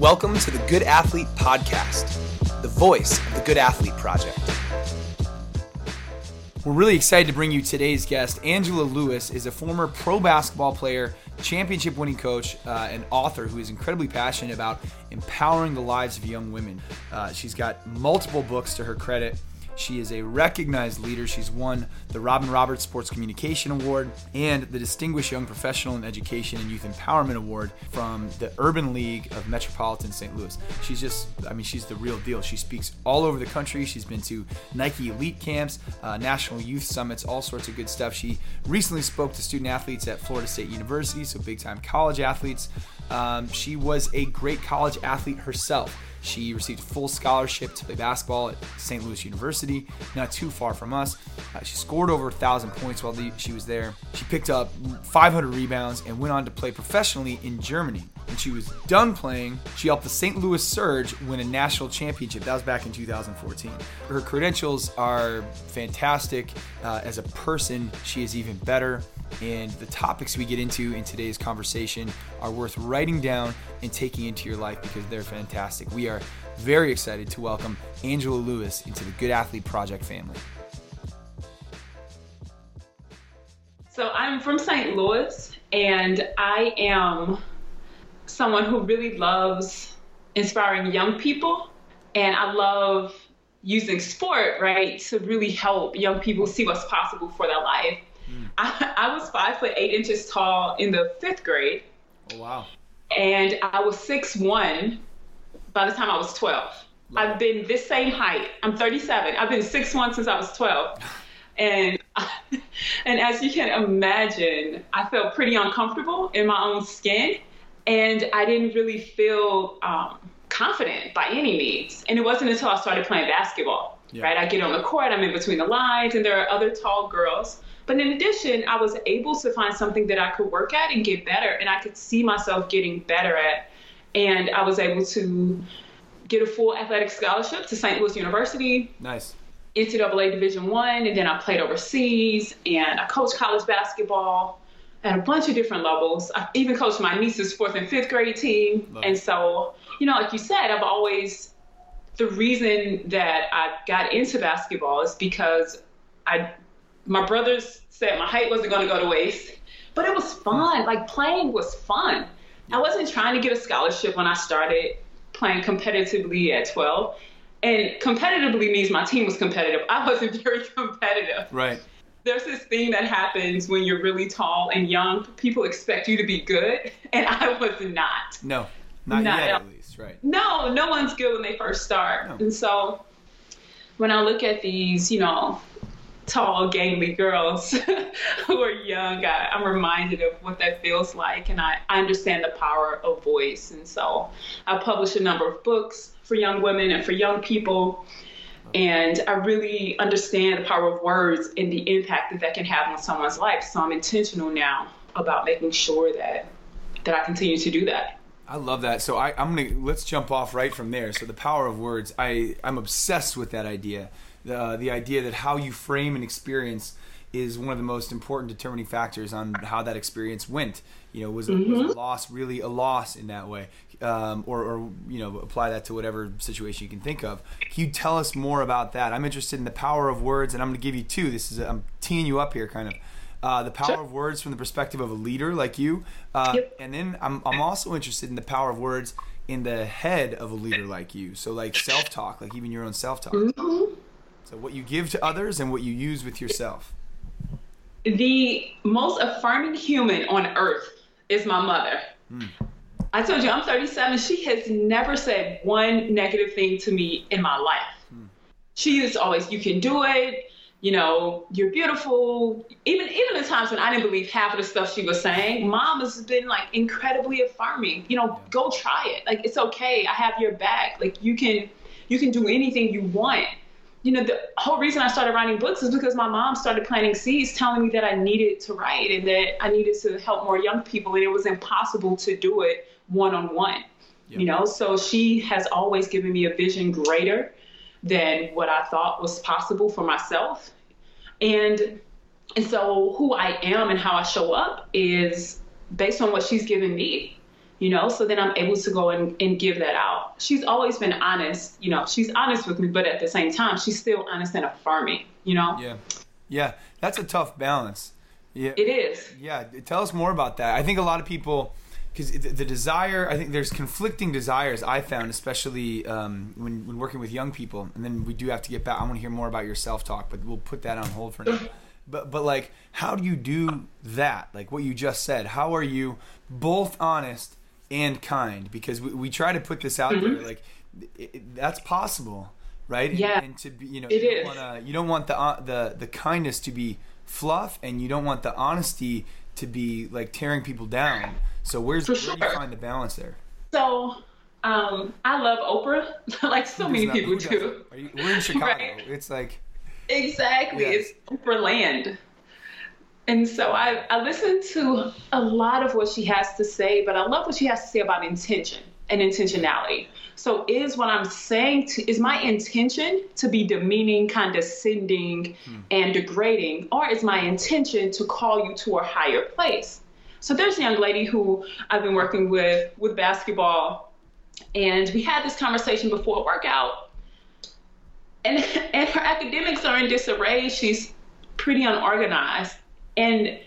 Welcome to the Good Athlete Podcast, the voice of the Good Athlete Project. We're really excited to bring you today's guest. Angela Lewis is a former pro basketball player, championship winning coach, uh, and author who is incredibly passionate about empowering the lives of young women. Uh, she's got multiple books to her credit. She is a recognized leader. She's won the Robin Roberts Sports Communication Award and the Distinguished Young Professional in Education and Youth Empowerment Award from the Urban League of Metropolitan St. Louis. She's just, I mean, she's the real deal. She speaks all over the country. She's been to Nike Elite Camps, uh, National Youth Summits, all sorts of good stuff. She recently spoke to student athletes at Florida State University, so big time college athletes. Um, she was a great college athlete herself. She received a full scholarship to play basketball at St. Louis University, not too far from us. Uh, she scored over 1,000 points while she was there. She picked up 500 rebounds and went on to play professionally in Germany. When she was done playing, she helped the St. Louis Surge win a national championship. That was back in 2014. Her credentials are fantastic. Uh, as a person, she is even better. And the topics we get into in today's conversation are worth writing down and taking into your life because they're fantastic. We are very excited to welcome Angela Lewis into the Good Athlete Project family. So I'm from St. Louis and I am someone who really loves inspiring young people and I love using sport, right, to really help young people see what's possible for their life. Mm. I, I was five foot eight inches tall in the fifth grade. Oh, wow. And I was six one by the time I was 12. Love I've been this same height. I'm 37. I've been six one since I was 12. And and as you can imagine, I felt pretty uncomfortable in my own skin, and I didn't really feel um, confident by any means. And it wasn't until I started playing basketball, yeah. right? I get on the court, I'm in between the lines, and there are other tall girls but in addition, I was able to find something that I could work at and get better, and I could see myself getting better at. And I was able to get a full athletic scholarship to St. Louis University. Nice. NCAA Division One, and then I played overseas, and I coached college basketball at a bunch of different levels. I even coached my niece's fourth and fifth grade team. Love and so, you know, like you said, I've always the reason that I got into basketball is because I my brothers said my height wasn't going to go to waste, but it was fun. Like playing was fun. I wasn't trying to get a scholarship when I started playing competitively at 12. And competitively means my team was competitive. I wasn't very competitive. Right. There's this thing that happens when you're really tall and young. People expect you to be good, and I was not. No, not, not yet, at least, right? No, no one's good when they first start. No. And so when I look at these, you know, tall, gangly girls who are young, I, am reminded of what that feels like, and I, I understand the power of voice. And so I publish a number of books for young women and for young people. And I really understand the power of words and the impact that that can have on someone's life. So I'm intentional now about making sure that that I continue to do that. I love that. So I, am gonna let's jump off right from there. So the power of words. I I'm obsessed with that idea the the idea that how you frame an experience is one of the most important determining factors on how that experience went. You know, was, mm-hmm. was a loss really a loss in that way, um, or, or you know, apply that to whatever situation you can think of. Can you tell us more about that? I'm interested in the power of words, and I'm going to give you two. This is i am teeing you up here, kind of. Uh, the power sure. of words from the perspective of a leader like you, uh, yep. and then I'm I'm also interested in the power of words in the head of a leader like you. So like self talk, like even your own self talk. Mm-hmm. So, what you give to others and what you use with yourself. The most affirming human on earth is my mother. Mm. I told you I'm 37. She has never said one negative thing to me in my life. Mm. She is always, you can do it. You know, you're beautiful. Even even the times when I didn't believe half of the stuff she was saying, mom has been like incredibly affirming. You know, go try it. Like it's okay. I have your back. Like you can you can do anything you want you know, the whole reason I started writing books is because my mom started planting seeds telling me that I needed to write and that I needed to help more young people and it was impossible to do it one on one. You know, so she has always given me a vision greater than what I thought was possible for myself. And and so who I am and how I show up is based on what she's given me. You know so then i'm able to go and, and give that out. She's always been honest you know she's honest with me but at the same time she's still honest and affirming you know? Yeah. Yeah that's a tough balance. Yeah. It is. Yeah tell us more about that. I think a lot of people because the, desire i think there's conflicting desires i found especially um, when, when working with young people and then we do have to get back i want to hear more about your self-talk but we'll put that on hold for now. But but like how do you do that? Like what you just said how are you both honest and kind because we, we try to put this out mm-hmm. there like it, it, that's possible right yeah and, and to be you know it you, is. Don't wanna, you don't want the uh, the the kindness to be fluff and you don't want the honesty to be like tearing people down so where's For where do you find the balance there so um, I love Oprah, like so many not, people do. You, we're in Chicago. Right? It's like exactly, it's Oprah land. And so I, I listen to a lot of what she has to say, but I love what she has to say about intention and intentionality. So is what I'm saying to is my intention to be demeaning, condescending, hmm. and degrading, or is my intention to call you to a higher place? So there's a young lady who I've been working with with basketball, and we had this conversation before a workout. And and her academics are in disarray. She's pretty unorganized. And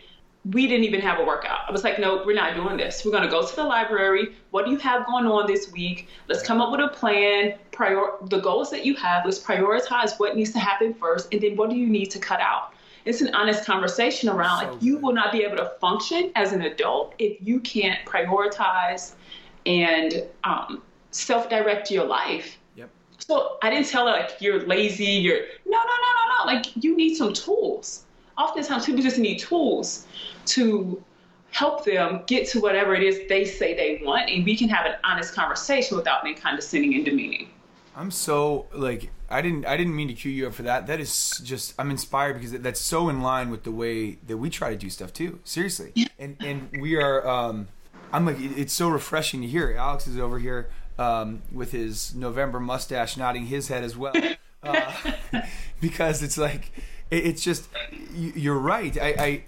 we didn't even have a workout. I was like, no, we're not doing this. We're going to go to the library. What do you have going on this week? Let's come up with a plan. Prior the goals that you have. Let's prioritize what needs to happen first, and then what do you need to cut out. It's an honest conversation around so like you will not be able to function as an adult if you can't prioritize and um, self-direct your life. Yep. So I didn't tell her like you're lazy. You're no, no, no, no, no. Like you need some tools oftentimes people just need tools to help them get to whatever it is they say they want and we can have an honest conversation without being condescending and demeaning. I'm so like i didn't i didn't mean to cue you up for that. That is just i'm inspired because that's so in line with the way that we try to do stuff too. Seriously. Yeah. and and we are um i'm like it's so refreshing to hear. Alex is over here um, with his november mustache nodding his head as well. Uh, because it's like it's just you're right. I, I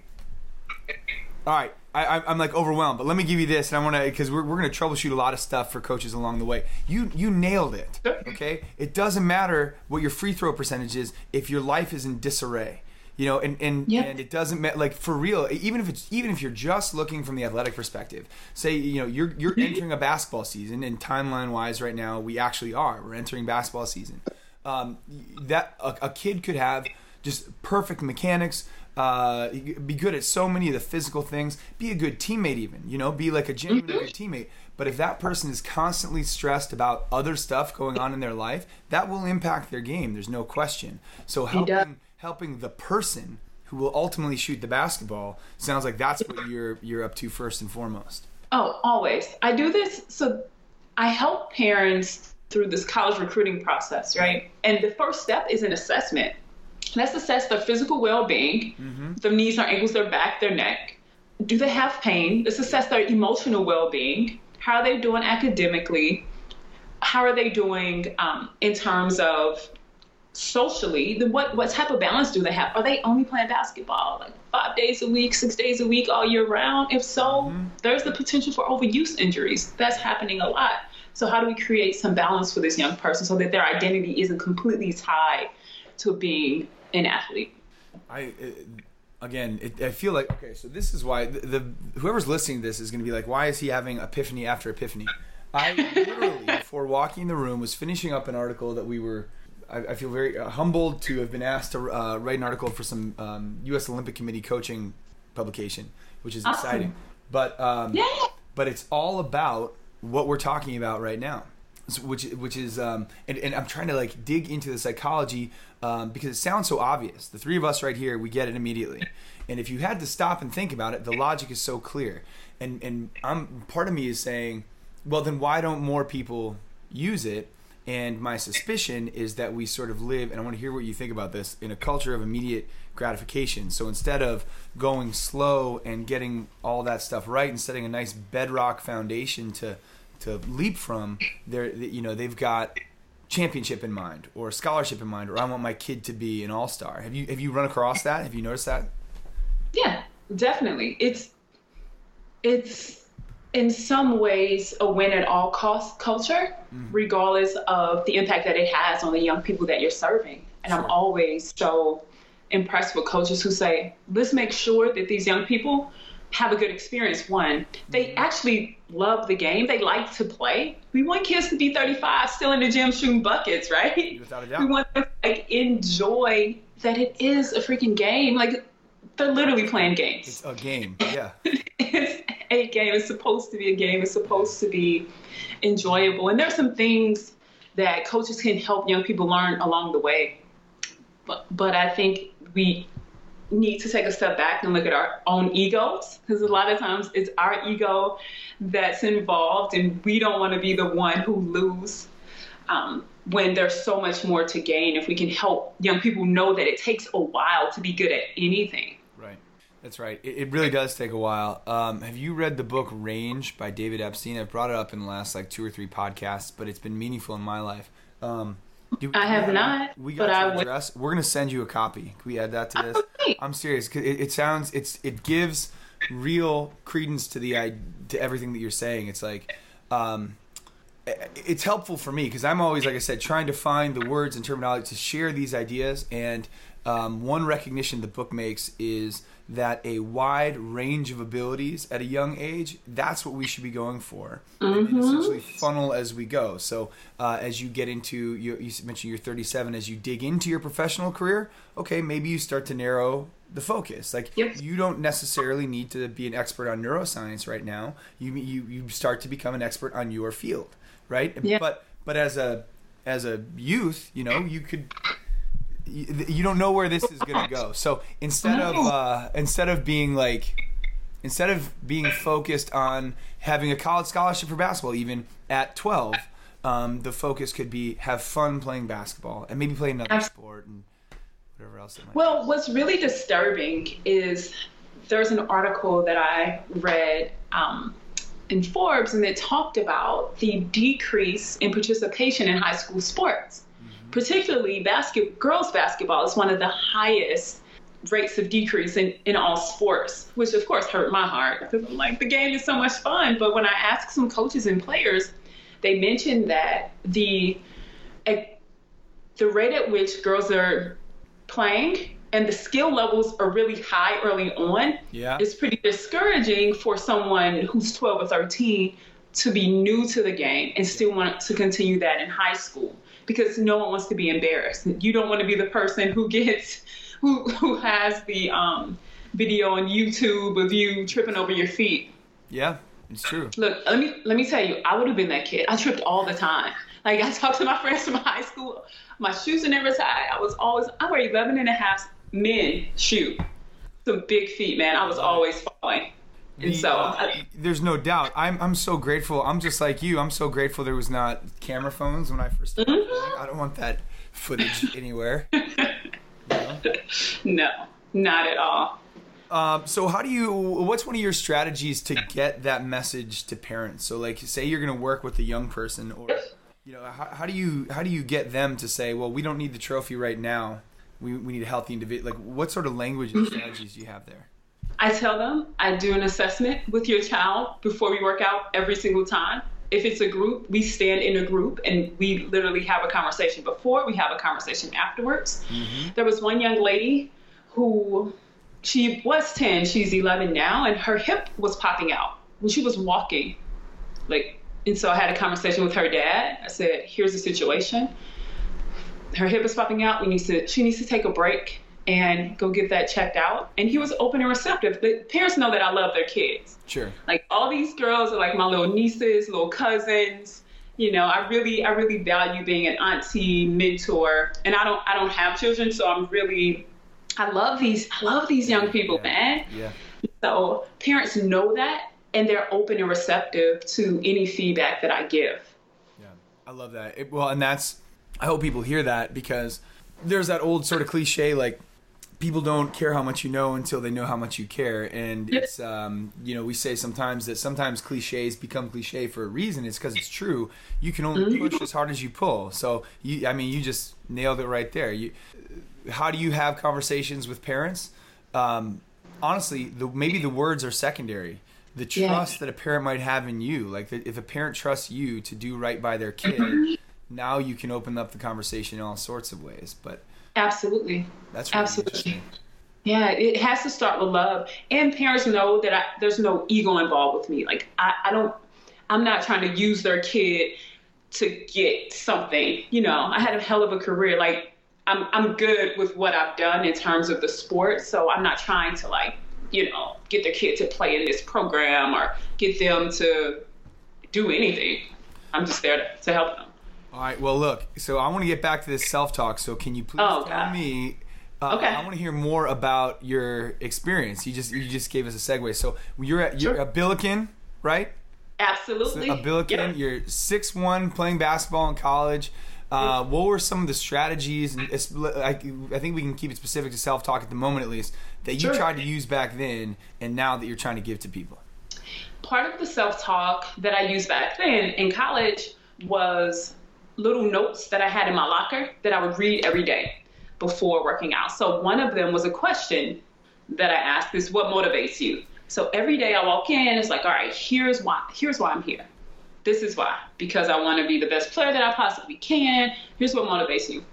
all right. I, I'm like overwhelmed, but let me give you this, and I want to because we're, we're going to troubleshoot a lot of stuff for coaches along the way. You you nailed it. Okay, it doesn't matter what your free throw percentage is if your life is in disarray. You know, and and, yep. and it doesn't matter. Like for real, even if it's even if you're just looking from the athletic perspective, say you know you're you're entering a basketball season, and timeline wise, right now we actually are. We're entering basketball season. Um, that a, a kid could have just perfect mechanics. Uh, be good at so many of the physical things. Be a good teammate, even you know, be like a genuine good teammate. But if that person is constantly stressed about other stuff going on in their life, that will impact their game. There's no question. So helping helping the person who will ultimately shoot the basketball sounds like that's what you're you're up to first and foremost. Oh, always. I do this so I help parents through this college recruiting process, right? And the first step is an assessment. Let's assess their physical well-being, mm-hmm. their knees, their ankles, their back, their neck. Do they have pain? Let's assess their emotional well-being. How are they doing academically? How are they doing um, in terms of socially? The, what what type of balance do they have? Are they only playing basketball like five days a week, six days a week, all year round? If so, mm-hmm. there's the potential for overuse injuries. That's happening a lot. So how do we create some balance for this young person so that their identity isn't completely tied to being an athlete. I again, it, I feel like okay. So this is why the, the whoever's listening to this is going to be like, why is he having epiphany after epiphany? I literally before walking the room was finishing up an article that we were. I, I feel very uh, humbled to have been asked to uh, write an article for some um, U.S. Olympic Committee coaching publication, which is awesome. exciting. But um, yeah. but it's all about what we're talking about right now which which is um, and, and I'm trying to like dig into the psychology um, because it sounds so obvious. The three of us right here, we get it immediately. And if you had to stop and think about it, the logic is so clear. And and I'm part of me is saying, well, then why don't more people use it? And my suspicion is that we sort of live, and I want to hear what you think about this, in a culture of immediate gratification. So instead of going slow and getting all that stuff right and setting a nice bedrock foundation to to leap from, they're you know they've got championship in mind or scholarship in mind or I want my kid to be an all star. Have you have you run across that? Have you noticed that? Yeah, definitely. It's it's in some ways a win at all cost culture, mm. regardless of the impact that it has on the young people that you're serving. And sure. I'm always so impressed with coaches who say, let's make sure that these young people have a good experience. One, they mm-hmm. actually love the game. They like to play. We want kids to be 35, still in the gym shooting buckets, right? Without a doubt. We want them to like, enjoy that it is a freaking game. Like they're literally playing games. It's a game. Yeah. it's a game. It's supposed to be a game. It's supposed to be enjoyable. And there's some things that coaches can help young people learn along the way. But but I think we need to take a step back and look at our own egos because a lot of times it's our ego that's involved and we don't want to be the one who lose um, when there's so much more to gain if we can help young people know that it takes a while to be good at anything. Right. That's right. It, it really does take a while. Um, have you read the book range by david epstein? I've brought it up in the last like two or three podcasts but it's been meaningful in my life. Um, do, I have not. We got but I address. Would... We're gonna send you a copy. Can we add that to this? Okay. I'm serious. It, it, sounds. It's. It gives real credence to the to everything that you're saying. It's like, um, it's helpful for me because I'm always, like I said, trying to find the words and terminology to share these ideas. And um, one recognition the book makes is that a wide range of abilities at a young age, that's what we should be going for. Mm-hmm. And essentially funnel as we go. So uh, as you get into, you, you mentioned you're 37, as you dig into your professional career, okay, maybe you start to narrow the focus. Like yep. you don't necessarily need to be an expert on neuroscience right now. You, you, you start to become an expert on your field, right? Yep. But, but as a, as a youth, you know, you could you, don't know where this is going to go. So instead of uh, instead of being like instead of being focused on having a college scholarship for basketball, even at twelve, um, the focus could be have fun playing basketball and maybe play another sport and whatever else. It might well, be. what's really disturbing is there's an article that I read. Um, in Forbes, and it talked about the decrease in participation in high school sports particularly basket, girls basketball is one of the highest rates of decrease in, in all sports, which of course hurt my heart because I'm like, the game is so much fun. But when I asked some coaches and players, they mentioned that the the rate at which girls are playing and the skill levels are really high early on yeah. is pretty discouraging for someone who's 12 or 13 to be new to the game and still want to continue that in high school because no one wants to be embarrassed. You don't want to be the person who gets who who has the um, video on YouTube of you tripping over your feet. Yeah, it's true. Look, let me let me tell you, I would have been that kid. I tripped all the time. Like I talked to my friends from high school. My shoes are never tied. I was always I wear 11 and a half men shoe. Some big feet, man. I was always falling. So uh, there's no doubt. I'm I'm so grateful. I'm just like you. I'm so grateful there was not camera phones when I first started. Mm-hmm. I don't want that footage anywhere. no. no, not at all. Um, so how do you? What's one of your strategies to get that message to parents? So like, say you're going to work with a young person, or you know, how, how do you how do you get them to say, well, we don't need the trophy right now. We we need a healthy individual. Like, what sort of language and strategies do you have there? I tell them I do an assessment with your child before we work out every single time. If it's a group, we stand in a group and we literally have a conversation before, we have a conversation afterwards. Mm-hmm. There was one young lady who she was 10, she's 11 now, and her hip was popping out when she was walking. Like, and so I had a conversation with her dad. I said, "Here's the situation. Her hip is popping out. We need to. She needs to take a break and go get that checked out. And he was open and receptive. But parents know that I love their kids. Sure. Like all these girls are like my little nieces, little cousins. You know, I really, I really value being an auntie, mentor. And I don't, I don't have children, so I'm really, I love these, I love these young people, yeah. man. Yeah. So parents know that, and they're open and receptive to any feedback that I give. Yeah, I love that. It, well, and that's, I hope people hear that because there's that old sort of cliche like people don't care how much you know until they know how much you care and it's um, you know we say sometimes that sometimes cliches become cliche for a reason it's because it's true you can only mm-hmm. push as hard as you pull so you i mean you just nailed it right there you how do you have conversations with parents um, honestly the, maybe the words are secondary the Yeah. trust that a parent might have in you. Like that if a parent trusts you to do right by their kid, Mm-hmm. Now you can open up the conversation in all sorts of ways. But Absolutely. that's really Absolutely. Yeah, it has to start with love. And parents know that I, there's no ego involved with me. Like, I, I don't, I'm not trying to use their kid to get something. You know, I had a hell of a career. Like, I'm, I'm good with what I've done in terms of the sport. So I'm not trying to, like, you know, get their kid to play in this program or get them to do anything. I'm just there to, to help them. All right. Well, look. So I want to get back to this self talk. So can you please Oh, tell God. me? Uh, Okay. I want to hear more about your experience. You just you just gave us a segue. So you're at you're Sure. a Billiken, right? Absolutely. A Billiken. Yeah. You're six one, playing basketball in college. Uh, what were some of the strategies? And I, I think we can keep it specific to self talk at the moment, at least, that you Sure. tried to use back then, and now that you're trying to give to people. part of the self talk that I used back then in college was little notes that I had in my locker that I would read every day before working out. So one of them was a question that I asked is what motivates you? So every day I walk in, it's like, all right, here's why here's why I'm here. This is why. Because I want to be the best player that I possibly can. Here's what motivates you.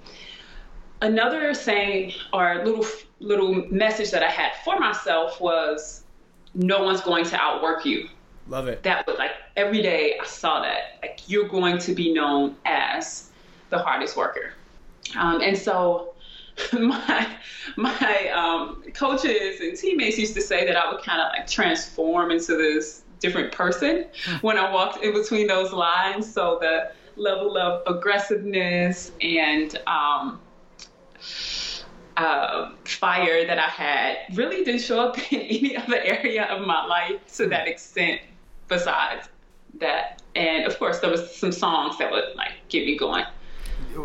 Another saying or little little message that I had for myself was no one's going to outwork you Love it. that was like every day I saw that like you're going to be known as the hardest worker, um, and so my my um, coaches and teammates used to say that I would kind of like transform into this different person when I walked in between those lines. So the level of aggressiveness and um, um, fire that I had really didn't show up in any other area of my life to that extent besides that. And of course, there was some songs that would like get me going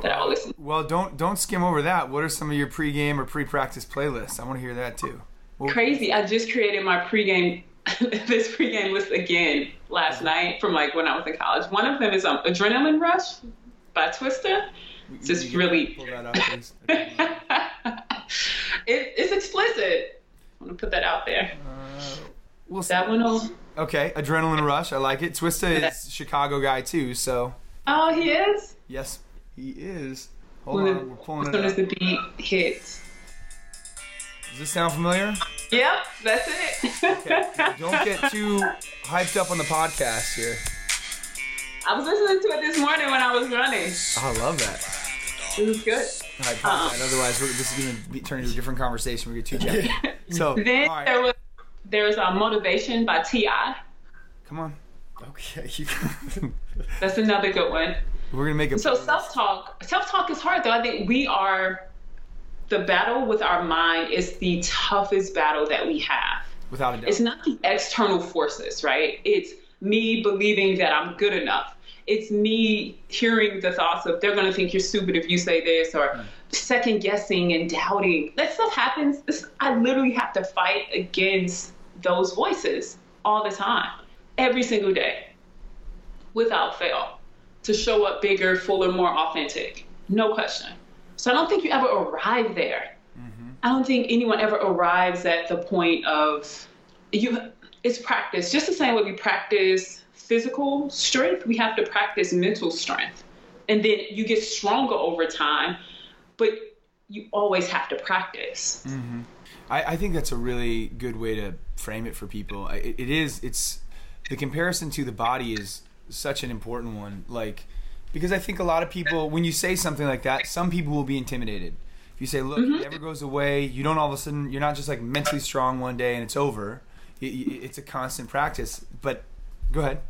that I would listen. Well, don't don't skim over that. What are some of your pregame or pre-practice playlists? I want to hear that too. Well, Crazy. I just created my pregame, this pregame list again last night from like when I was in college. One of them is um, Adrenaline Rush by Twista. It's just really, pull that up, it, it's explicit. I want to put that out there. We'll see. That one will. Okay, Adrenaline Rush. I like it. Twista is a Chicago guy too, so Oh, he is. yes, he is. Hold When, on, we're pulling as soon as the beat hits. Does this sound familiar? Yep, that's it. Okay. Don't get too hyped up on the podcast here. I was listening to it this morning when I was running. Oh, I love that. It was good. All right, pause that. Otherwise, we're, this is going to turn into a different conversation. We're going to get too chatty. So, Then all right, there was there's a motivation by Ti. come on. Okay, That's another good one. we're going to make a. So self talk, self talk is hard though. I think we are the battle with our mind is the toughest battle that we have. without a doubt. It's not the external forces, right? It's me believing that I'm good enough. It's me hearing the thoughts of they're going to think you're stupid if you say this or hmm. second guessing and doubting. That stuff happens. This, I literally have to fight against those voices all the time, every single day, without fail, to show up bigger, fuller, more authentic. No question. So I don't think you ever arrive there. Mm-hmm. I don't think anyone ever arrives at the point of you. It's practice, just the same way we practice physical strength. We have to practice mental strength, and then you get stronger over time. But you always have to practice. Mm-hmm. I, I think that's a really good way to frame it for people. It, it is. It's the comparison to the body is such an important one. Like because I think a lot of people, when you say something like that, some people will be intimidated. If you say, "Look, mm-hmm. it never goes away," you don't all of a sudden. You're not just like mentally strong one day and it's over. It- it- It's a constant practice. But go ahead.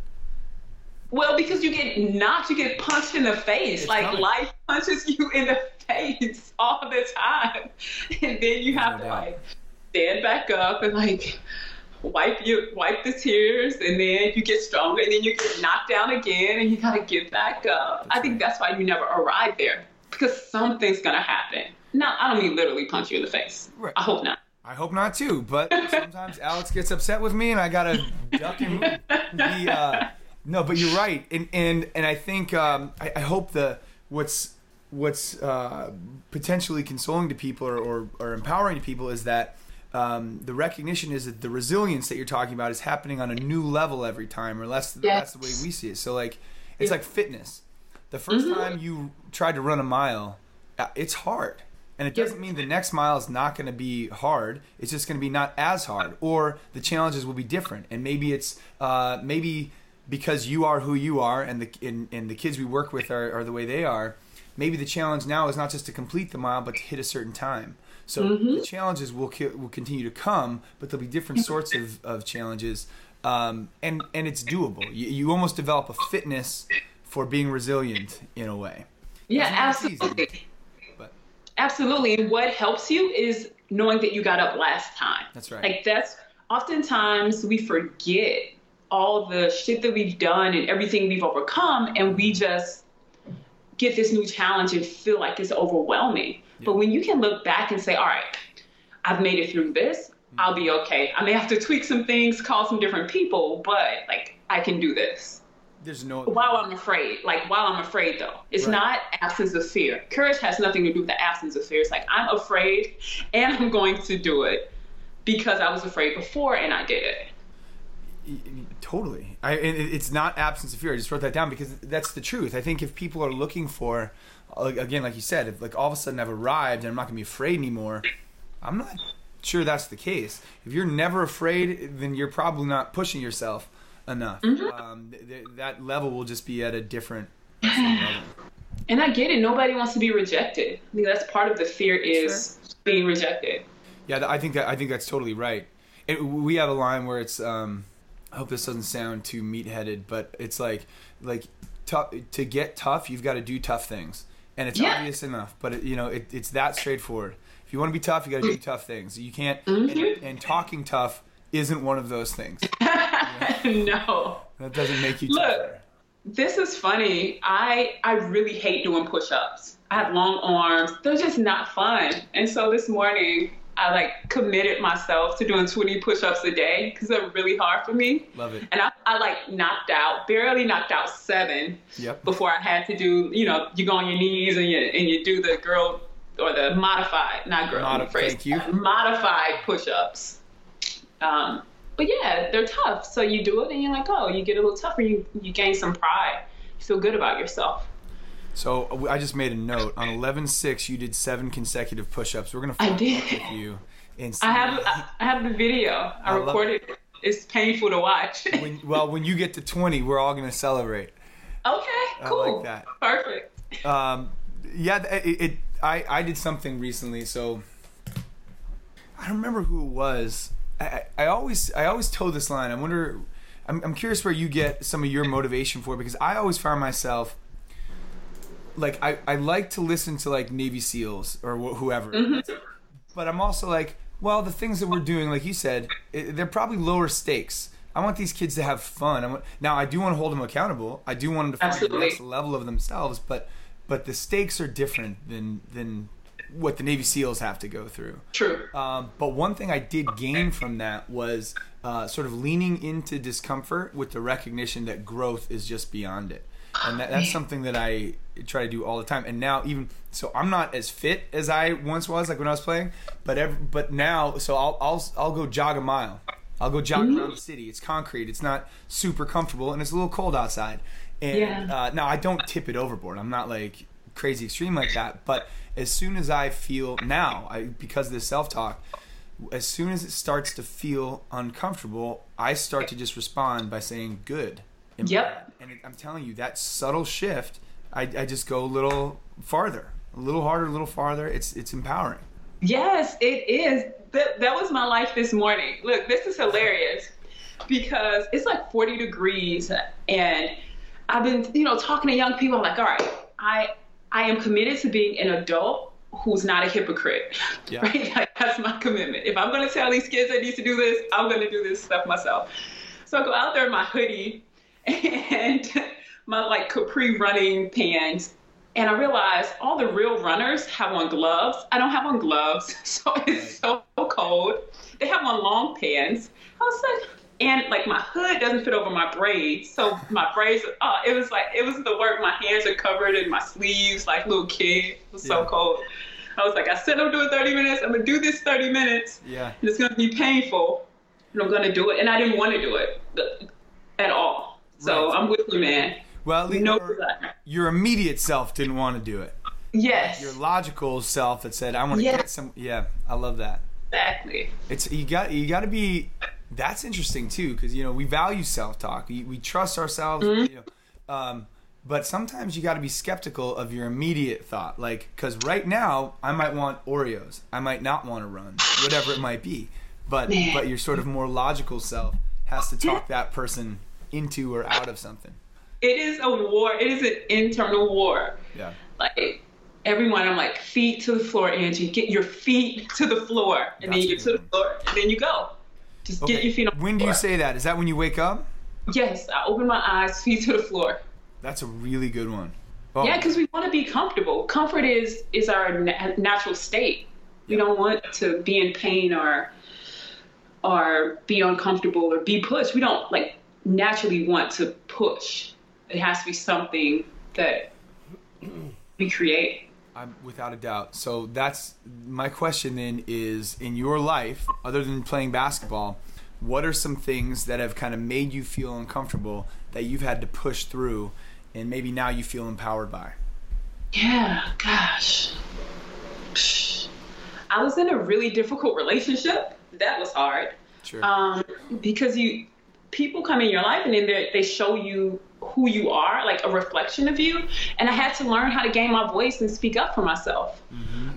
Well, because you get knocked, you get punched in the face. It's like coming. life punches you in the face all the time, and then you have No to doubt. like stand back up and like wipe you wipe the tears, and then you get stronger, and then you get knocked down again, and you gotta get back up. I think that's why you never arrive there because something's gonna happen. No, I don't mean literally punch you in the face. Right. I hope not. I hope not too, but sometimes Alex gets upset with me, and I gotta duck and. The, uh, no, but you're right, and and and I think um, I, I hope the what's what's uh, potentially consoling to people or, or, or empowering to people is that um, the recognition is that the resilience that you're talking about is happening on a new level every time, or less Yes. that's the way we see it. So like, it's Yeah. like fitness. The 1st Mhm. time you tried to run a mile, uh, it's hard. And it doesn't mean the next mile is not going to be hard. It's just going to be not as hard, or the challenges will be different. And maybe it's uh, maybe because you are who you are, and the and, and the kids we work with are, are the way they are. Maybe the challenge now is not just to complete the mile, but to hit a certain time. So the challenges will will continue to come, but there'll be different sorts of, of challenges, um, and and it's doable. You, you almost develop a fitness for being resilient in a way. Yeah, it's easy, absolutely. but Absolutely. And what helps you is knowing that you got up last time. That's right. Like that's oftentimes we forget all the shit that we've done and everything we've overcome and we just get this new challenge and feel like it's overwhelming. But when you can look back and say, all right, I've made it through this, mm-hmm. I'll be okay. I may have to tweak some things, call some different people, but like I can do this. there's no While I'm afraid, like while I'm afraid though, it's Right. not absence of fear. Courage has nothing to do with the absence of fear. It's like I'm afraid and I'm going to do it because I was afraid before and I did it. Totally. I, it's not absence of fear. I just wrote that down because that's the truth. I think if people are looking for, again, like you said, if like all of a sudden I've arrived and I'm not going to be afraid anymore, I'm not sure that's the case. If you're never afraid, then you're probably not pushing yourself enough. Um, th- th- that level will just be at a different level. And I get it. Nobody wants to be rejected. I mean, that's part of the fear is being rejected. Yeah, I think that I think that's totally right. It, we have a line where it's. Um, I hope this doesn't sound too meat-headed, but it's like like tough to get tough. You've got to do tough things, and it's Yeah. obvious enough. But it, you know, it, it's that straightforward. If you want to be tough, you got to do tough things. You can't. And, Mhm. and talking tough isn't one of those things. no. That doesn't make you Look. tougher. This is funny. I I really hate doing push-ups. I have long arms. They're just not fun. And so this morning I like committed myself to doing 20 push-ups a day because they're really hard for me. Love it. And I, I like knocked out, barely knocked out seven Yep. before I had to do, you know, you go on your knees and you and you do the girl or the modified, not girl, I'm thank you. Modified push-ups. Um, but yeah, they're tough. So you do it and you're like, oh, you get a little tougher. You you gain some pride. You feel good about yourself. So I just made a note on 11-6, You did seven consecutive push-ups. We're gonna I follow did. up with you. And I have I, I have the video. I, I recorded it. It's painful to watch. when, well, when you get to 20, we're all gonna celebrate. Okay, cool. like that. Perfect. Um, yeah, it, it. I I did something recently, so I don't remember who it was. I, I, I always I always told this line. I wonder. I'm, I'm curious where you get some of your motivation for it, because I always find myself like I, I like to listen to like Navy SEALs or wh- whoever, but I'm also like, well, the things that we're doing, like you said, it, they're probably lower stakes. I want these kids to have fun. I want, now, I do want to hold them accountable. I do want them to find the next level of themselves, but but the stakes are different than than what the Navy SEALs have to go through. True. Um, but one thing I did gain from that was uh, sort of leaning into discomfort with the recognition that growth is just beyond it. And that, that's something that I try to do all the time. And now, even so, I'm not as fit as I once was, like when I was playing. But every, but now, so I'll I'll I'll go jog a mile. I'll go jog around the city. It's concrete. It's not super comfortable, and it's a little cold outside. And Yeah. uh, now I don't tip it overboard. I'm not like crazy extreme like that. But as soon as I feel now, I, because of this self talk, as soon as it starts to feel uncomfortable, I start to just respond by saying good. Yep. And it, I'm telling you, that subtle shift, I, I just go a little farther, a little harder, a little farther. It's it's empowering. Yes, it is. That, that was my life this morning. Look, this is hilarious because it's like 40 degrees and I've been, you know, talking to young people. I'm like, all right, I I am committed to being an adult who's not a hypocrite. Yeah. Right? Like, that's my commitment. If I'm gonna tell these kids they need to do this, I'm gonna do this stuff myself. So I go out there in my hoodie and my like capri running pants and I realized all the real runners have on gloves. I don't have on gloves, so it's so cold. They have on long pants. I was like, and like my hood doesn't fit over my braids, so my braids. Oh, it was like it was the work. My hands are covered in my sleeves, like little kid. It was so Yeah. cold. I was like, I said I'm doing 30 minutes. I'm gonna do this 30 minutes. Yeah. And it's gonna be painful, and I'm gonna do it. And I didn't want to do it at all. So Right. I'm with you, man. Well, at least No your, your immediate self didn't want to do it. Yes. Your logical self that said, "I want to Yeah. get some." Yeah, I love that. exactly. It's you got you got to be. That's interesting too, because you know we value self talk. We, we trust ourselves. Mm-hmm. You know, um, but sometimes you got to be skeptical of your immediate thought. Like, because right now I might want Oreos. I might not want to run, whatever it might be. But Man. but your sort of more logical self has to talk that person into or out of something. It is a war. It is an internal war. Yeah. Like everyone, I'm like feet to the floor, Angie. Get your feet to the floor, and then you get to the floor, and then you go. Just get your feet on. the When do you say that? Is that when you wake up? Yes, I open my eyes, feet to the floor. That's a really good one. Oh, Yeah, because we want to be comfortable. Comfort is is our na- natural state. We Yeah. don't want to be in pain or or be uncomfortable or be pushed. We don't like naturally want to push. It has to be something that we create. I'm without a doubt. So that's my question then is in your life, other than playing basketball, what are some things that have kind of made you feel uncomfortable that you've had to push through and maybe now you feel empowered by? Yeah, gosh. I was in a really difficult relationship. That was hard. Sure. um, because you people come in your life and then they show you who you are, like a reflection of you. And I had to learn how to gain my voice and speak up for myself.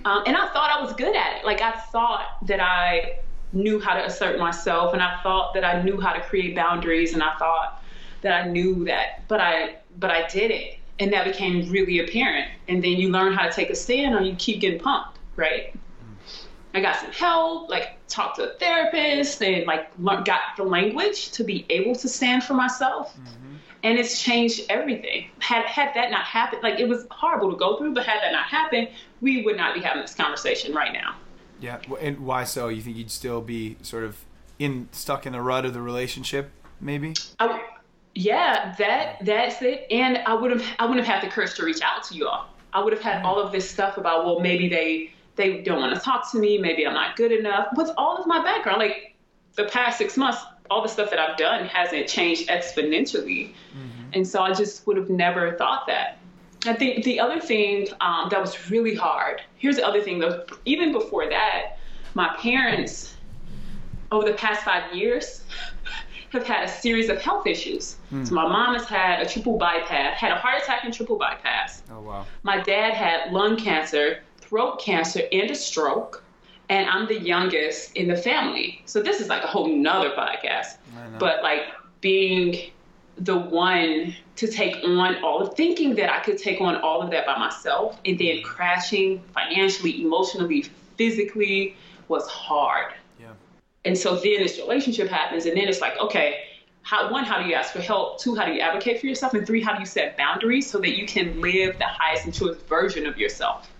Um, and I thought I was good at it. Like I thought that I knew how to assert myself, and I thought that I knew how to create boundaries, and I thought that I knew that, but I but I didn't. And that became really apparent. And then you learn how to take a stand, or you keep getting pumped, right? I got some help, like talked to a therapist, and like learn, got the language to be able to stand for myself. Mm-hmm. And it's changed everything. Had had that not happened, like it was horrible to go through, but had that not happened, we would not be having this conversation right now. yeah. And why so? You think you'd still be sort of in stuck in the rut of the relationship, maybe? I, yeah, that that's it. And I would have I wouldn't have had the courage to reach out to you all. I would have had mm. all of this stuff about well maybe they they don't want to talk to me, maybe I'm not good enough. With all of my background, like the past six months, all the stuff that I've done hasn't changed exponentially, and so I just would have never thought that. I think the other thing um, that was really hard. Here's the other thing though. Even before that, my parents over the past five years have had a series of health issues. So my mom has had a triple bypass, had a heart attack and triple bypass. Oh wow. My dad had lung cancer, throat cancer, and a stroke. And I'm the youngest in the family. So this is like a whole nother podcast. But like being the one to take on all of thinking that I could take on all of that by myself and then mm-hmm. crashing financially, emotionally, physically was hard. Yeah. And so then this relationship happens, and then it's like, okay, how, one, how do you ask for help? Two, how do you advocate for yourself? And three, how do you set boundaries so that you can live the highest and truest version of yourself?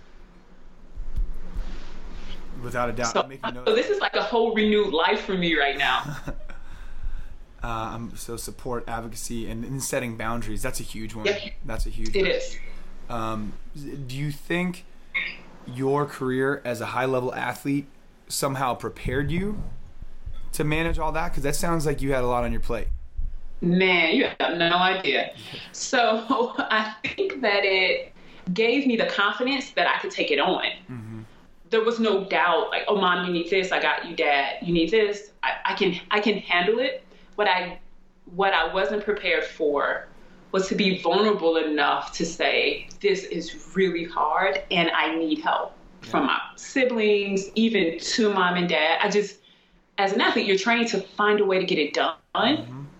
Without a doubt. So, so this is like a whole renewed life for me right now. Um, so support, advocacy, and, and setting boundaries. That's a huge one. Yeah. That's a huge It one. is. Um, do you think your career as a high level athlete somehow prepared you to manage all that? Because that sounds like you had a lot on your plate. Man, you have no idea. So I think that it gave me the confidence that I could take it on. There was no doubt, like, oh, mom, you need this. I got you, dad. You need this. I, I can, I can handle it. What I, what I wasn't prepared for was to be vulnerable enough to say, this is really hard, and I need help from my siblings, even to mom and dad. I just, as an athlete, you're trained to find a way to get it done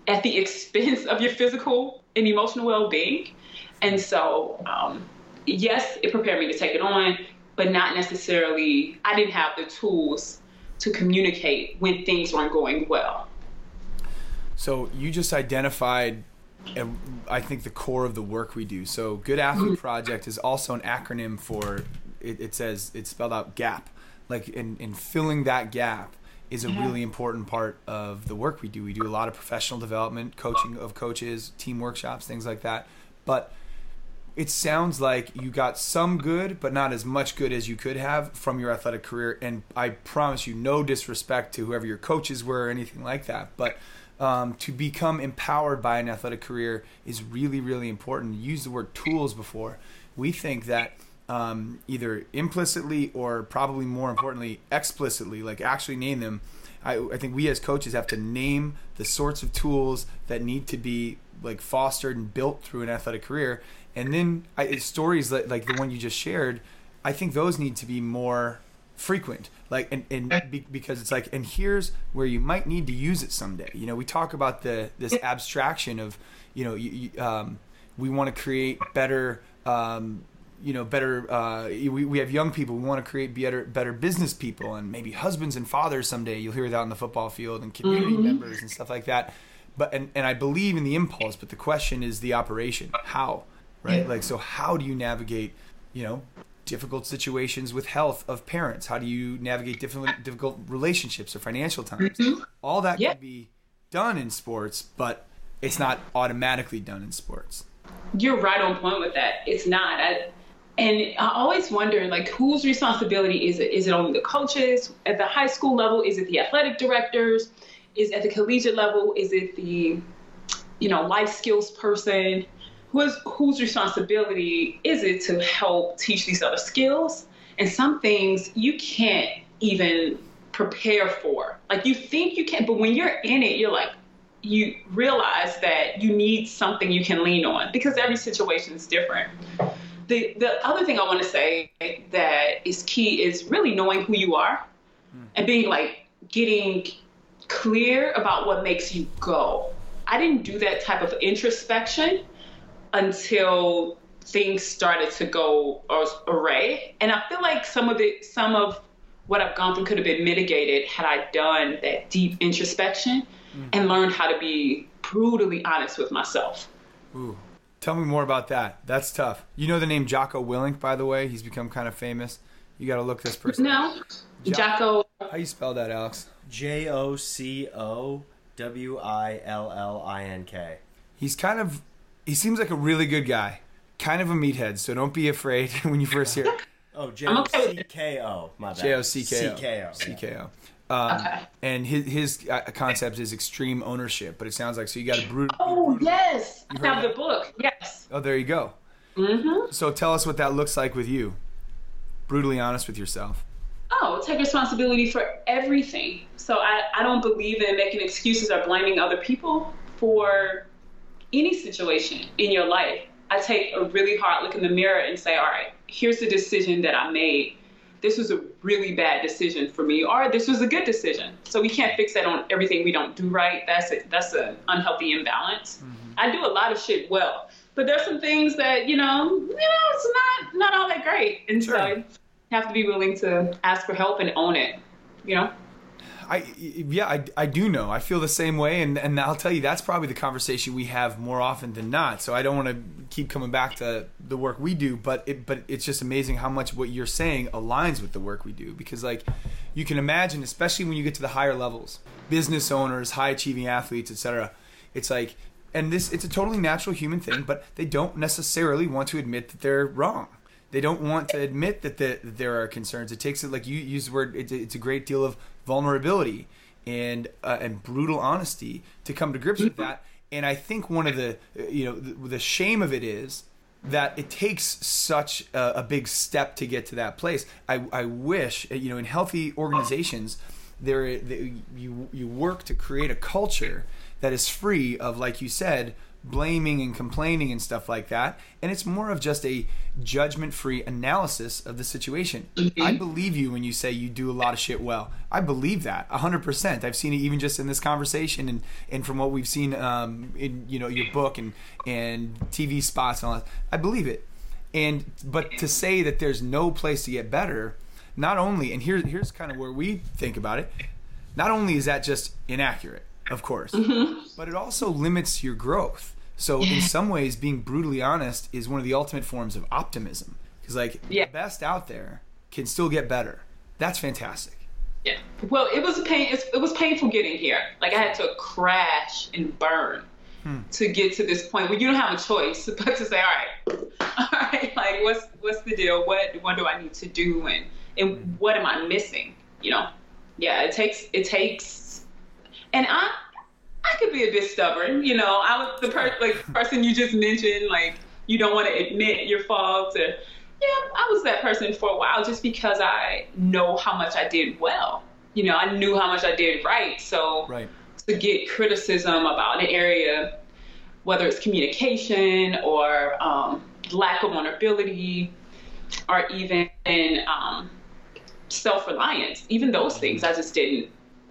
at the expense of your physical and emotional well-being. And so, um, yes, it prepared me to take it on, but not necessarily. I didn't have the tools to communicate when things weren't going well. So you just identified, uh, I think, the core of the work we do. So Good Athlete Project is also an acronym for. It, it says it's spelled out GAP, like in, in filling that gap is a really important part of the work we do. We do a lot of professional development, coaching of coaches, team workshops, things like that. But it sounds like you got some good, but not as much good as you could have from your athletic career. And I promise you, no disrespect to whoever your coaches were or anything like that, but um, to become empowered by an athletic career is really, really important. Used the word tools before. We think that um, either implicitly or probably more importantly, explicitly, like actually name them. I, I think we as coaches have to name the sorts of tools that need to be like fostered and built through an athletic career and then I, stories like, like the one you just shared, I think those need to be more frequent. Like and, and be, because it's like and here's where you might need to use it someday. You know, we talk about the this abstraction of you know you, you, um, we want to create better. Um, you know, better. Uh, we, we have young people. We want to create better, better business people, and maybe husbands and fathers someday. You'll hear that on the football field and community mm-hmm. members and stuff like that. But and, and I believe in the impulse, but the question is the operation. How? right? Yeah. Like, so how do you navigate, you know, difficult situations with health of parents? How do you navigate difficult difficult relationships or financial times? Mm-hmm. All that yeah. can be done in sports, but it's not automatically done in sports. You're right on point with that. It's not. I, and I always wonder, like, whose responsibility is it? Is it only the coaches at the high school level? Is it the athletic directors? Is it at the collegiate level? Is it the, you know, life skills person? whose whose responsibility is it to help teach these other skills? And some things you can't even prepare for. Like you think you can, but when you're in it, you're like, you realize that you need something you can lean on because every situation is different. The the other thing I want to say that is key is really knowing who you are mm. and being like getting clear about what makes you go. I didn't do that type of introspection until things started to go array. And I feel like some of it, some of what I've gone through could have been mitigated had I done that deep introspection mm. and learned how to be brutally honest with myself. Ooh. Tell me more about that. That's tough. You know the name Jocko Willink, by the way? He's become kind of famous. You got to look this person No. Jocko. How you spell that, Alex? J O C O W I L L I N K. He's kind of he seems like a really good guy, kind of a meathead. So don't be afraid when you first hear. oh, J O C K O. My bad. J O C K O. C K O. C K O. Um, okay. And his his uh, concept is extreme ownership, but it sounds like so you got a brutal. Oh brutal. yes, I have the book. Yes. Oh, there you go. Mm-hmm. So tell us what that looks like with you. Brutally honest with yourself. Oh, take responsibility for everything. So I, I don't believe in making excuses or blaming other people for any situation in your life, I take a really hard look in the mirror and say, all right, here's the decision that I made. This was a really bad decision for me, or this was a good decision. So we can't fix that on everything we don't do right. That's a, that's an unhealthy imbalance. Mm-hmm. I do a lot of shit well, but there's some things that you know, you know, it's not not all that great, and sure. so you have to be willing to ask for help and own it. You know. I yeah, I, I do know. I feel the same way, and and I'll tell you that's probably the conversation we have more often than not. So I don't want to keep coming back to the work we do, but it but it's just amazing how much what you're saying aligns with the work we do because like you can imagine, especially when you get to the higher levels, business owners, high achieving athletes, etc. It's like and this it's a totally natural human thing, but they don't necessarily want to admit that they're wrong they don't want to admit that, the, that there are concerns. It takes it like you use the word. It's, it's a great deal of vulnerability and uh, and brutal honesty to come to grips with that. And I think one of the you know the, the shame of it is that it takes such a, a, big step to get to that place. I, I wish you know in healthy organizations there you you work to create a culture that is free of like you said blaming and complaining and stuff like that. And it's more of just a judgment free analysis of the situation. Mm-hmm. I believe you when you say you do a lot of shit well. I believe that 100%. I've seen it even just in this conversation and, and from what we've seen um, in you know your book and, and TV spots and all that. I believe it. And but to say that there's no place to get better, not only and here, here's kind of where we think about it. Not only is that just inaccurate, of course. Mm-hmm. But it also limits your growth. So in some ways, being brutally honest is one of the ultimate forms of optimism. Because like yeah. the best out there can still get better. That's fantastic. Yeah. Well, it was pain. It was painful getting here. Like I had to crash and burn hmm. to get to this point where you don't have a choice but to say, all right, all right, like what's what's the deal? What what do I need to do, and and what am I missing? You know, yeah, it takes it takes, and I I could be a bit stubborn. You know, I was the per- like person you just mentioned, like you don't want to admit your faults, and yeah, I was that person for a while just because I know how much I did well. You know, I knew how much I did right, so Right. to get criticism about an area, whether it's communication or um, lack of vulnerability, or even um, self-reliance, even those things, I just didn't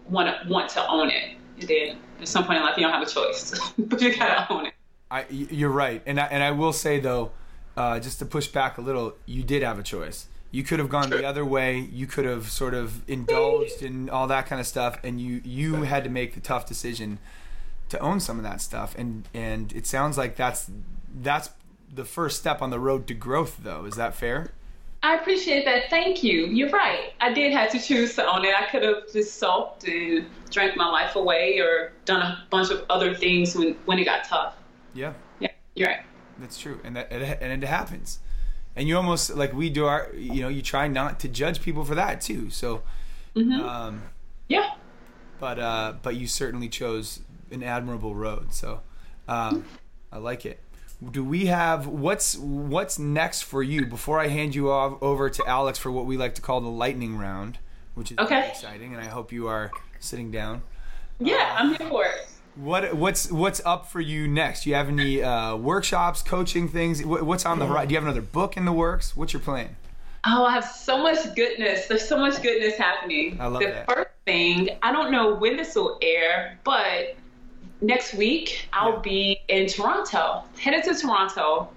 want to want to own it. And then at some point in life, you don't have a choice, but you gotta own it. I, y- you're right, and I, and I will say though, uh, just to push back a little, you did have a choice. You could have gone the other way. You could have sort of indulged in all that kind of stuff, and you you had to make the tough decision to own some of that stuff. And and it sounds like that's that's the first step on the road to growth, though. Is that fair? I appreciate that. Thank you. You're right. I did have to choose to own it. I could have just sulked and drank my life away or done a bunch of other things when, when it got tough. Yeah, Yeah, you're right. that's true, and that and it happens. And you almost like we do our, you know, you try not to judge people for that too. So, um, Yeah. but uh, but you certainly chose an admirable road. So um, I like it. Do we have what's what's next for you before I hand you off over to Alex for what we like to call the lightning round, which is Okay. exciting, and I hope you are sitting down. Yeah, I'm here for it. What what's what's up for you next? Do you have any uh, workshops, coaching things? What- What's on the horizon? Do you have another book in the works? What's your plan? Oh, I have so much goodness. There's so much goodness happening. I love the that. first thing, I don't know when this will air, but next week I'll Yeah. be in Toronto, headed to Toronto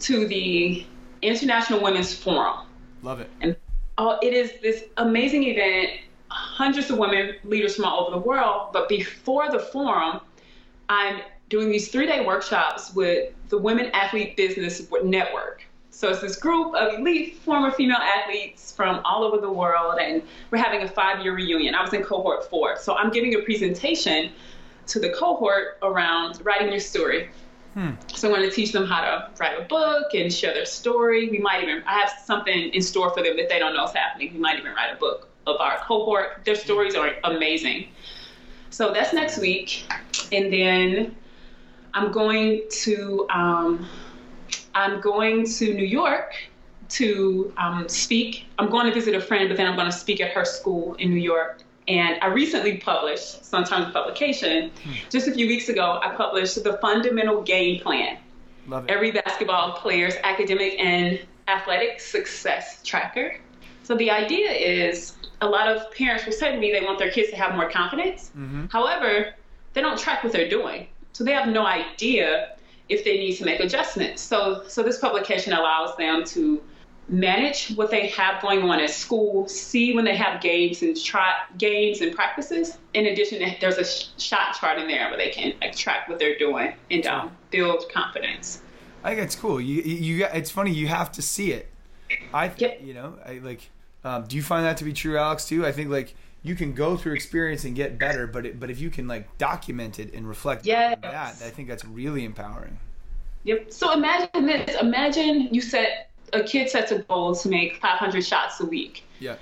to the International Women's Forum. Love it. And oh, it is this amazing event. Hundreds of women leaders from all over the world. But before the forum, I'm doing these three day workshops with the Women Athlete Business Network. So it's this group of elite former female athletes from all over the world, and we're having a five year reunion. I was in cohort four. So I'm giving a presentation to the cohort around writing your story. So I'm going to teach them how to write a book and share their story. We might even I have something in store for them that they don't know is happening. We might even write a book of our cohort. Their stories are amazing. So that's next week, and then I'm going to um, I'm going to New York to um, speak. I'm going to visit a friend, but then I'm going to speak at her school in New York. And I recently published, so in terms of publication, hmm. just a few weeks ago, I published the fundamental game plan Love it. every basketball player's academic and athletic success tracker. So the idea is a lot of parents will say to me they want their kids to have more confidence. Mm-hmm. However, they don't track what they're doing. So they have no idea if they need to make adjustments. So so this publication allows them to manage what they have going on at school, see when they have games and try games and practices. In addition, there's a sh- shot chart in there where they can like, track what they're doing and um, build confidence. I think it's cool. You, you, you, it's funny. You have to see it. I, th- Yep. you know, I like. Um, do you find that to be true, Alex? Too. I think like you can go through experience and get better, but it, but if you can like document it and reflect Yes. on that, I think that's really empowering. Yep. So imagine this. Imagine you set a kid sets a goal to make 500 shots a week. Yeah.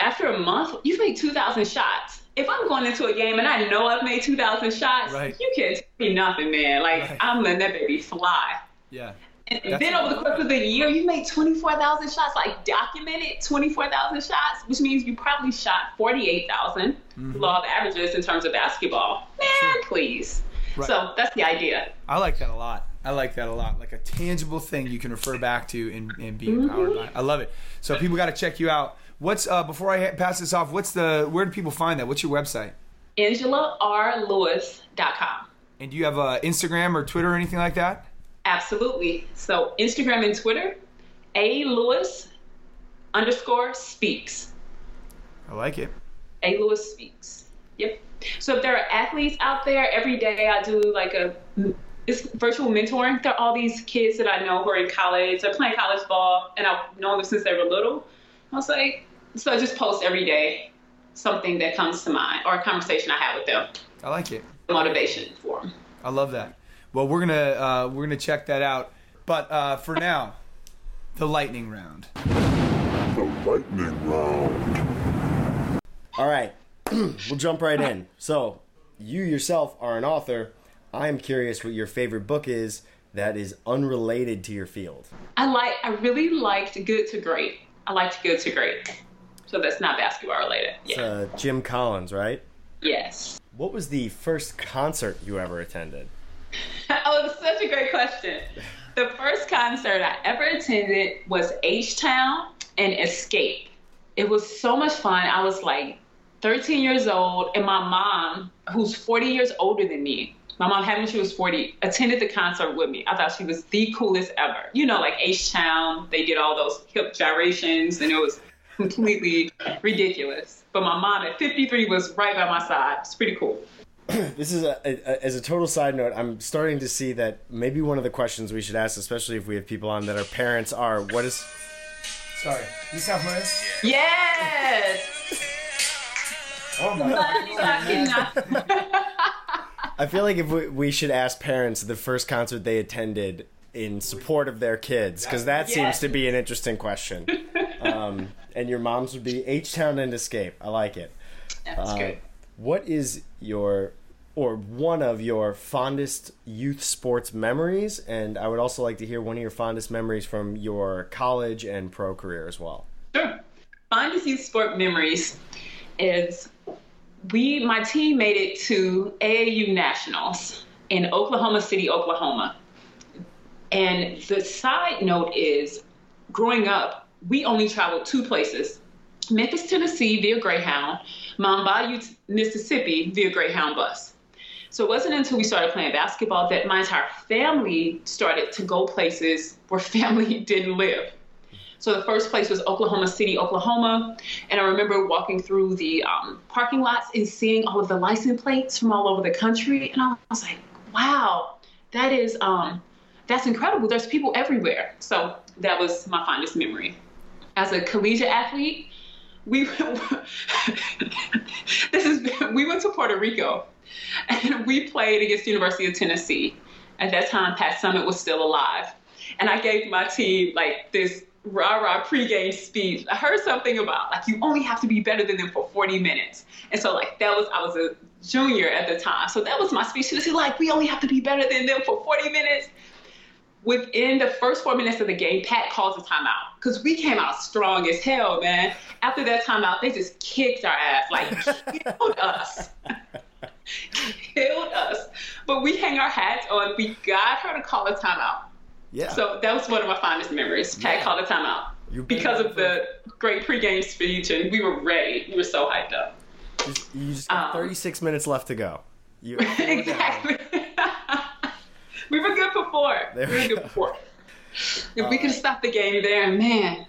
After a month, you've made 2,000 shots. If I'm going into a game and I know I've made 2,000 shots, Right. you can't tell me nothing, man. Like Right. I'm letting that baby fly. Yeah. And That's then over the course of the year, you made 24,000 shots, like documented 24,000 shots, which means you probably shot 48,000 law of averages in terms of basketball. Man, Mm-hmm. Please. Right. So that's the idea. I like that a lot. I like that a lot. Like a tangible thing you can refer back to and, and be empowered by. I love it. So people got to check you out. What's uh before I pass this off? What's the where do people find that? What's your website? AngelaRLewis.com. And do you have uh, Instagram or Twitter or anything like that? Absolutely. So Instagram and Twitter, A Lewis underscore speaks. I like it. A Lewis speaks. Yep. So if there are athletes out there, every day I do like a it's virtual mentoring. There are all these kids that I know who are in college, they're playing college ball, and I've known them since they were little. I was like, so I just post every day something that comes to mind or a conversation I have with them, I like it. motivation for them. I love that. Well, we're gonna uh, we're gonna check that out. But uh, for now, The lightning round. The lightning round. All right, we'll jump right in. So, you yourself are an author. I'm curious what your favorite book is that is unrelated to your field. I like. I really liked Good to Great. I liked Good to Great. So that's not basketball related. It's Yeah. uh, Jim Collins, right? yes. What was the first concert you ever attended? oh, it's such a great question. The first concert I ever attended was H Town and Xscape. It was so much fun. I was like 13 years old, and my mom, who's 40 years older than me, my mom had when she was 40, attended the concert with me. I thought she was the coolest ever. You know, like H Town, they did all those hip gyrations, and it was completely ridiculous. But my mom at 53 was right by my side. It's pretty cool. This is a, a, as a total side note. I'm starting to see that maybe one of the questions we should ask, especially if we have people on that are parents, are what is Sorry. You sound familiar? Yes! Oh my knock. I feel like if we, we should ask parents the first concert they attended in support of their kids, because that seems to be an interesting question. Um, and your mom's would be H Town and Xscape. I like it. That's Uh, good. What is your or one of your fondest youth sports memories? And I would also like to hear one of your fondest memories from your college and pro career as well. Sure. Fondest youth sport memories is we my team made it to AAU Nationals in Oklahoma City, Oklahoma. And the side note is growing up, we only traveled two places. Memphis, Tennessee via Greyhound, Mound Bayou, Mississippi via Greyhound bus. So it wasn't until we started playing basketball that my entire family started to go places where family didn't live. So the first place was Oklahoma City, Oklahoma. And I remember walking through the um, parking lots and seeing all of the license plates from all over the country. And I was like, wow, that is, um, that's incredible. There's people everywhere. So that was my fondest memory. As a collegiate athlete, we, this is, we went to Puerto Rico and we played against the University of Tennessee. At that time, Pat Summitt was still alive. And I gave my team like this rah rah pregame speech. I heard something about like you only have to be better than them for 40 minutes. And so like that was I was a junior at the time. So that was my speech. She was like, we only have to be better than them for 40 minutes. Within the first four minutes of the game, Pat calls a timeout because we came out strong as hell, man. After that timeout, they just kicked our ass, like killed us killed us. But we hang our hats on. We got her to call a timeout. Yeah. So that was one of my fondest memories. Pat Yeah. called a timeout because of the great pregame speech, and we were ready. We were so hyped up. Just- you just got Um, 36 minutes left to go. You, exactly. we were good for four. There we were we good go. for four. If we could have stopped the game there, man.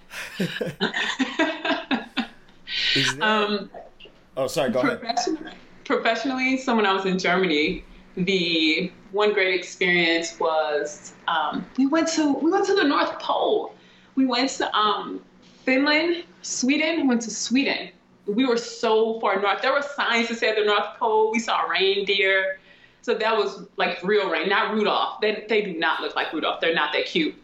There- um, oh, sorry. Go ahead. Professionally, someone so when I was in Germany, the one great experience was um, we went to we went to the North Pole. We went to um, Finland, Sweden. Went to Sweden. We were so far north. There were signs that said the North Pole. We saw reindeer. So that was like real rain, not Rudolph. They, they do not look like Rudolph. They're not that cute.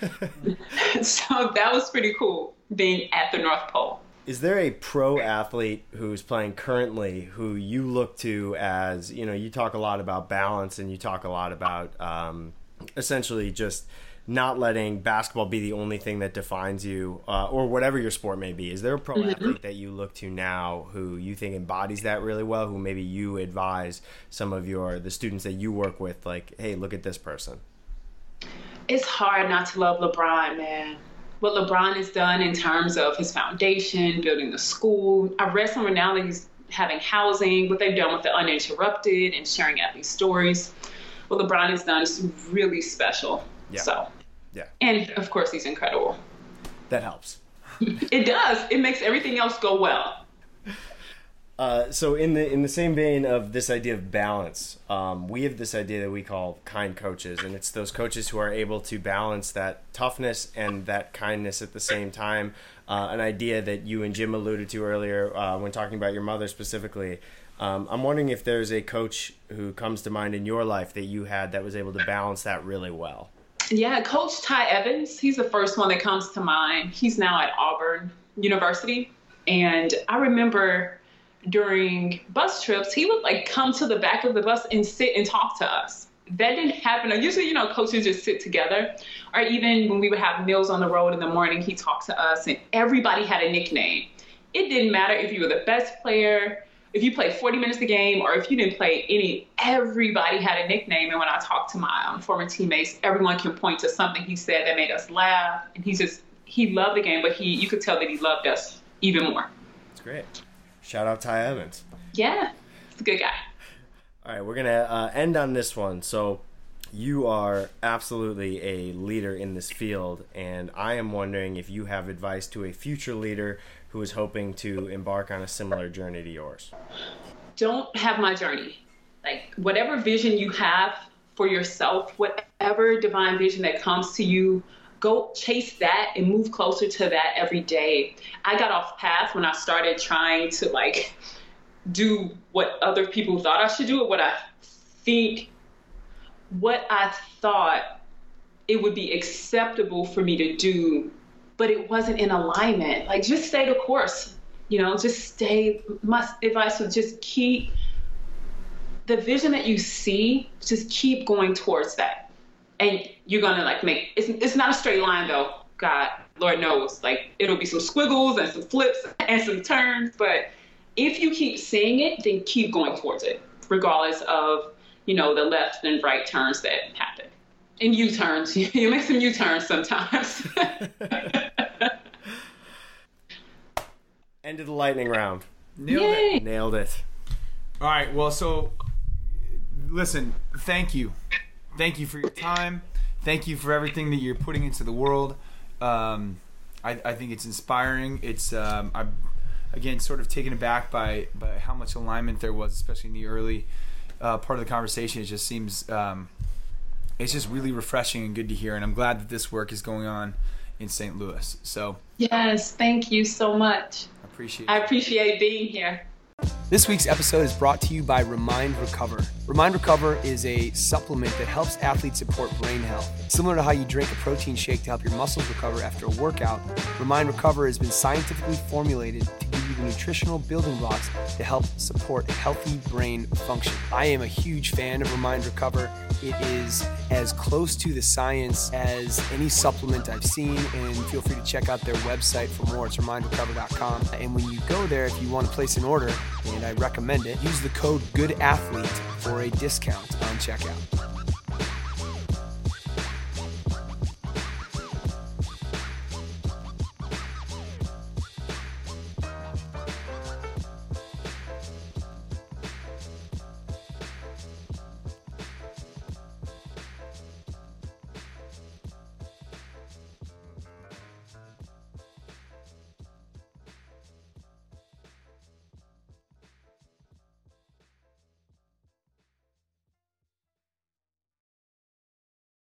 so that was pretty cool being at the North Pole. Is there a pro athlete who's playing currently who you look to as, you know, you talk a lot about balance and you talk a lot about um, essentially just not letting basketball be the only thing that defines you uh, or whatever your sport may be. Is there a pro athlete that you look to now who you think embodies that really well, who maybe you advise some of your, the students that you work with, like, hey, look at this person? it's hard not to love LeBron, man. What LeBron has done in terms of his foundation, building the school. I read somewhere now that he's having housing, what they've done with the uninterrupted and sharing athlete stories. What LeBron has done is really special. Yeah. So, Yeah, and of course, he's incredible. that helps. It does. It makes everything else go well. Uh, so in the in the same vein of this idea of balance, um, we have this idea that we call kind coaches, and it's those coaches who are able to balance that toughness and that kindness at the same time. Uh, an idea that you and Jim alluded to earlier uh, when talking about your mother specifically. Um, I'm wondering if there's a coach who comes to mind in your life that you had that was able to balance that really well. Yeah, Coach Ty Evans, he's the first one that comes to mind. He's now at Auburn University. And I remember during bus trips, he would like come to the back of the bus and sit and talk to us. That didn't happen. Usually, you know, coaches just sit together. Or even when we would have meals on the road in the morning, he talked to us and everybody had a nickname. It didn't matter if you were the best player, if you played 40 minutes a game or if you didn't play any, everybody had a nickname. And when I talked to my um, former teammates, everyone can point to something he said that made us laugh. And he just, he loved the game, but he, you could tell that he loved us even more. That's great. Shout out Ty Evans. Yeah, he's a good guy. All right, we're going to uh, end on this one. So, you are absolutely a leader in this field, and I am wondering if you have advice to a future leader who is hoping to embark on a similar journey to yours? Don't have my journey. Like, whatever vision you have for yourself, whatever divine vision that comes to you, go chase that and move closer to that every day. I got off path when I started trying to, like, do what other people thought I should do or what I think, what I thought it would be acceptable for me to do but it wasn't in alignment. Like just stay the course, you know, just stay. My advice was just keep the vision that you see, just keep going towards that. And you're gonna like make it's it's not a straight line though. God, Lord knows, like it'll be some squiggles and some flips and some turns, but if you keep seeing it, then keep going towards it, regardless of you know the left and right turns that happen. And U turns, you make some U turns sometimes. End of the lightning round. Nailed Yay. it. Nailed it. All right. Well, so listen. Thank you. Thank you for your time. Thank you for everything that you're putting into the world. Um, I, I think it's inspiring. It's um, I'm again sort of taken aback by by how much alignment there was, especially in the early uh, part of the conversation. It just seems um, it's just really refreshing and good to hear. And I'm glad that this work is going on in St. Louis. So yes, thank you so much. I appreciate. I appreciate being here. This week's episode is brought to you by Remind Recover. Remind Recover is a supplement that helps athletes support brain health. Similar to how you drink a protein shake to help your muscles recover after a workout, Remind Recover has been scientifically formulated to give you the nutritional building blocks to help support healthy brain function. I am a huge fan of Remind Recover. It is as close to the science as any supplement I've seen, and feel free to check out their website for more. It's remindrecover.com. And when you go there, if you want to place an order, and I recommend it, use the code GOODATHLETE for a discount on checkout.